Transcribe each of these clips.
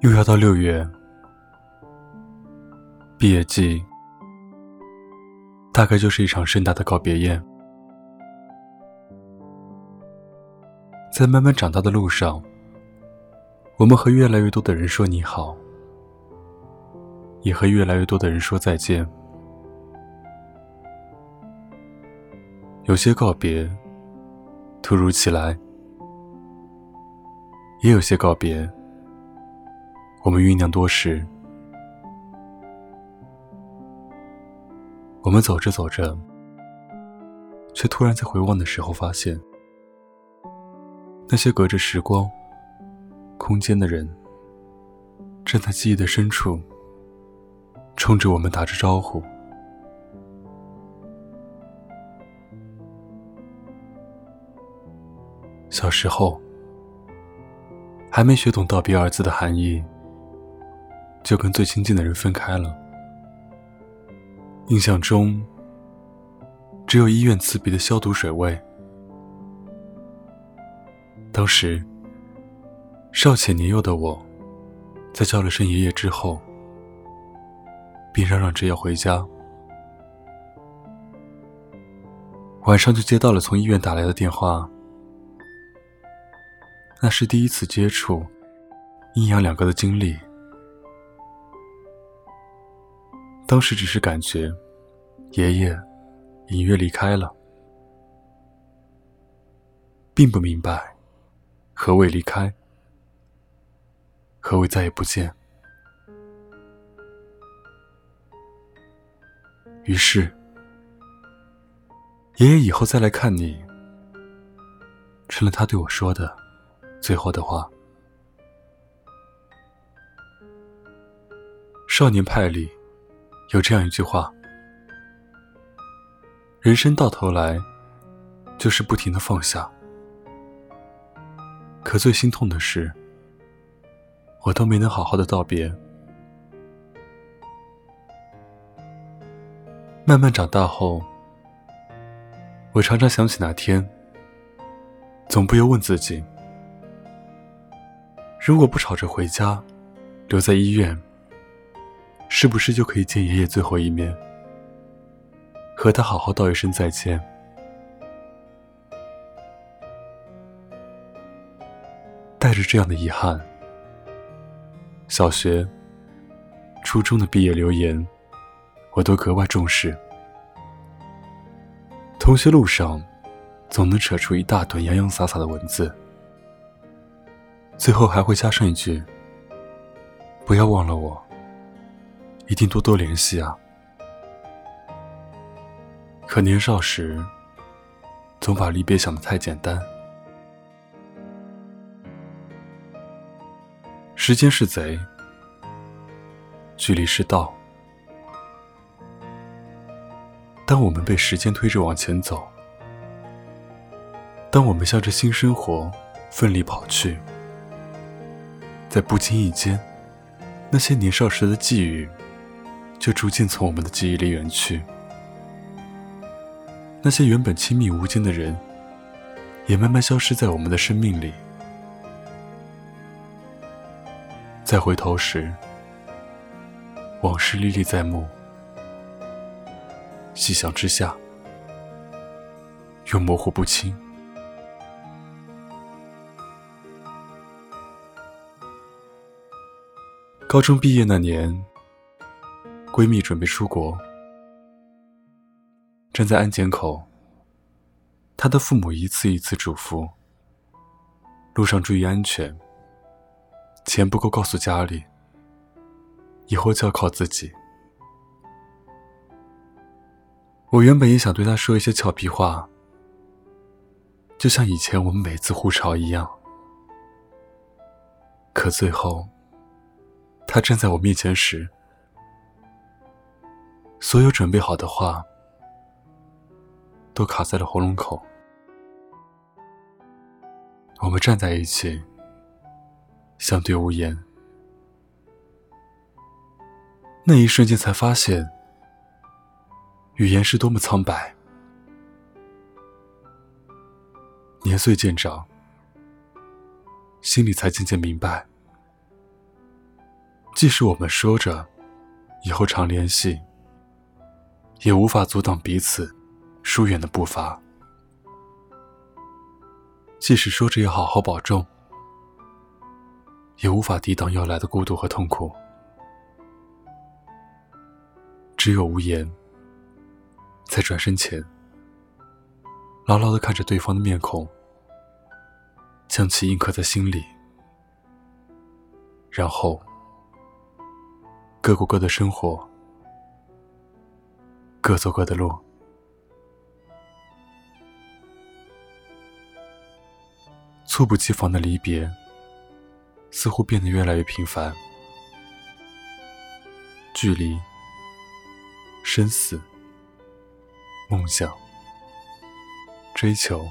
又要到六月，毕业季大概就是一场盛大的告别宴。在慢慢长大的路上，我们和越来越多的人说你好，也和越来越多的人说再见。有些告别突如其来，也有些告别。我们酝酿多时，我们走着走着，却突然在回望的时候发现，那些隔着时光、空间的人，正在记忆的深处，冲着我们打着招呼。小时候，还没学懂道别二字的含义。就跟最亲近的人分开了。印象中，只有医院刺鼻的消毒水味。当时，少且年幼的我，在叫了声爷爷之后，便嚷嚷着要回家。晚上就接到了从医院打来的电话，那是第一次接触阴阳两隔的经历。当时只是感觉，爷爷隐约离开了，并不明白何谓离开，何谓再也不见。于是，爷爷以后再来看你，成了他对我说的最后的话。少年派里。有这样一句话：人生到头来，就是不停的放下。可最心痛的是，我都没能好好的道别。慢慢长大后，我常常想起那天，总不由问自己：如果不吵着回家，留在医院。是不是就可以见爷爷最后一面，和他好好道一声再见？带着这样的遗憾，小学、初中的毕业留言，我都格外重视。同学录上，总能扯出一大段洋洋洒洒的文字，最后还会加上一句：“不要忘了我。”一定多多联系啊！可年少时，总把离别想得太简单。时间是贼，距离是道。当我们被时间推着往前走，当我们向着新生活奋力跑去，在不经意间，那些年少时的际遇。就逐渐从我们的记忆里远去，那些原本亲密无间的人，也慢慢消失在我们的生命里。再回头时，往事历历在目，细想之下，又模糊不清。高中毕业那年。闺蜜准备出国，站在安检口，她的父母一次一次嘱咐：路上注意安全，钱不够告诉家里，以后就要靠自己。我原本也想对她说一些俏皮话，就像以前我们每次互吵一样，可最后，她站在我面前时。所有准备好的话，都卡在了喉咙口。我们站在一起，相对无言。那一瞬间，才发现，语言是多么苍白。年岁渐长，心里才渐渐明白，即使我们说着以后常联系，也无法阻挡彼此疏远的步伐。即使说着要好好保重，也无法抵挡要来的孤独和痛苦。只有无言，在转身前，牢牢的看着对方的面孔，将其印刻在心里，然后各过各的生活，各走各的路。猝不及防的离别，似乎变得越来越频繁，距离。生死、梦想、追求，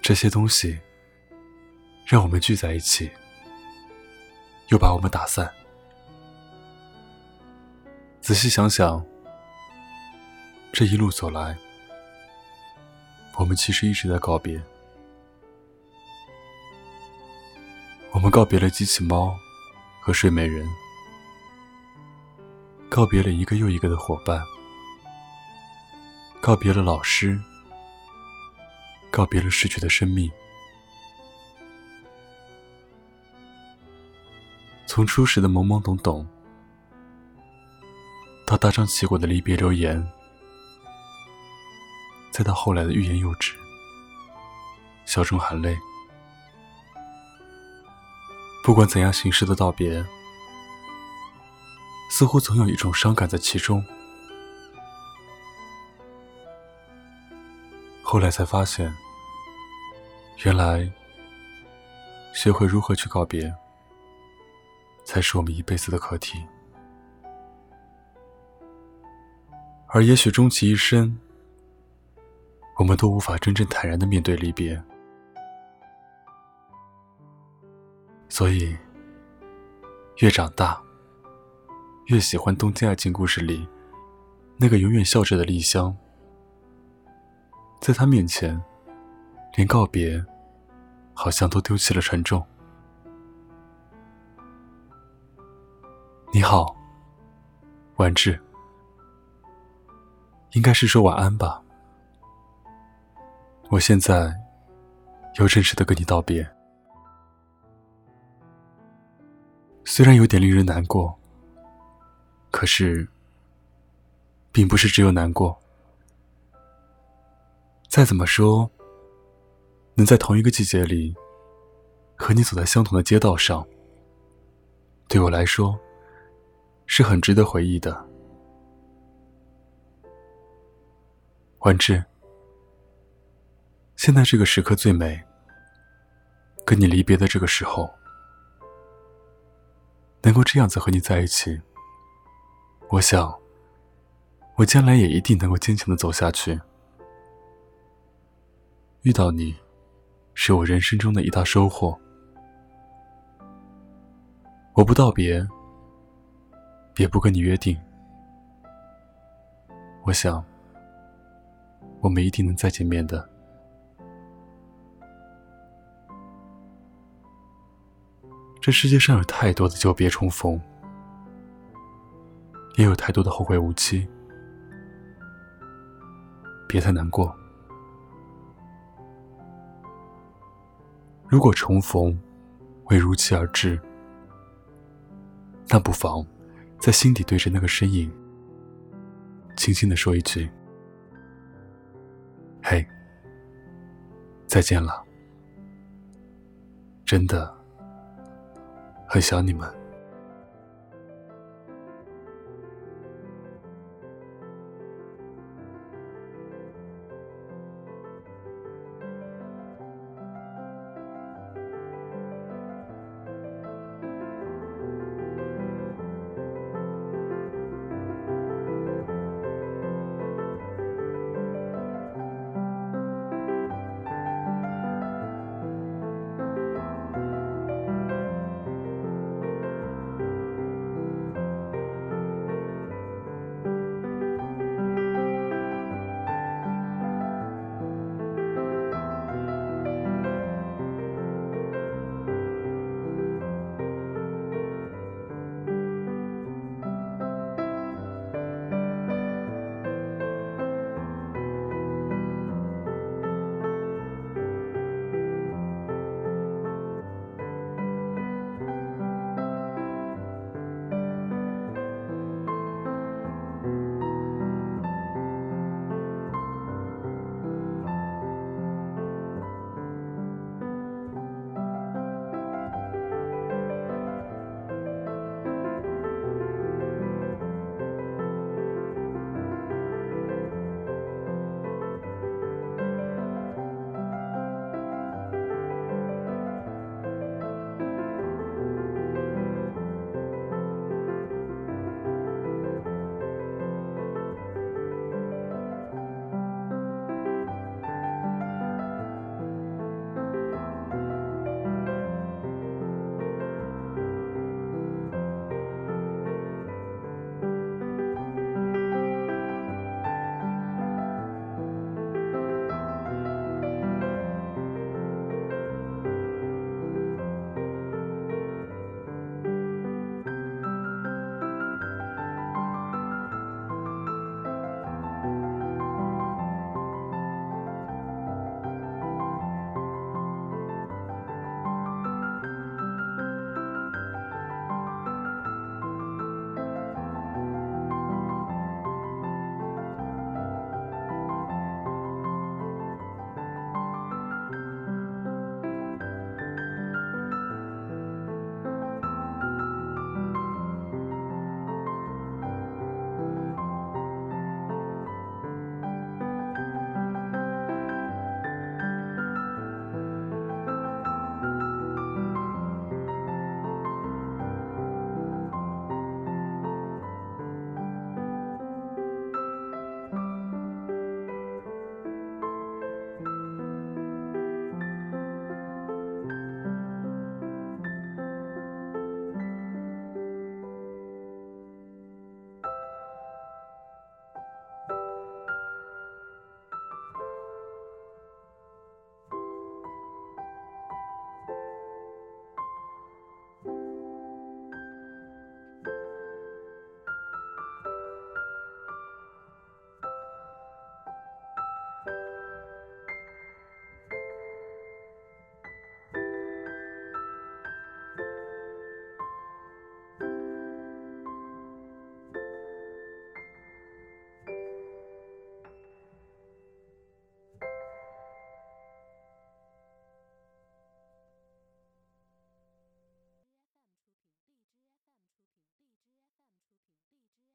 这些东西让我们聚在一起，又把我们打散。仔细想想，这一路走来，我们其实一直在告别。我们告别了机器猫和睡美人。告别了一个又一个的伙伴，告别了老师，告别了逝去的生命。从初始的懵懵懂懂，到大张旗鼓的离别留言，再到后来的欲言又止，笑中含泪。不管怎样形式的道别。似乎总有一种伤感在其中。后来才发现，原来学会如何去告别，才是我们一辈子的课题。而也许终其一生，我们都无法真正坦然的面对离别。所以，越长大。越喜欢《东京爱情故事》里那个永远笑着的丽香，在他面前，连告别好像都丢弃了沉重。你好，晚志，应该是说晚安吧。我现在要正式的跟你道别，虽然有点令人难过。可是，并不是只有难过。再怎么说，能在同一个季节里和你走在相同的街道上，对我来说是很值得回忆的。婉志，现在这个时刻最美。跟你离别的这个时候，能够这样子和你在一起。我想，我将来也一定能够坚强的走下去。遇到你，是我人生中的一大收获。我不道别，也不跟你约定。我想，我们一定能再见面的。这世界上有太多的久别重逢。也有太多的后会无期，别太难过。如果重逢会如期而至，那不妨在心底对着那个身影，轻轻的说一句：“嘿，再见了。”真的很想你们。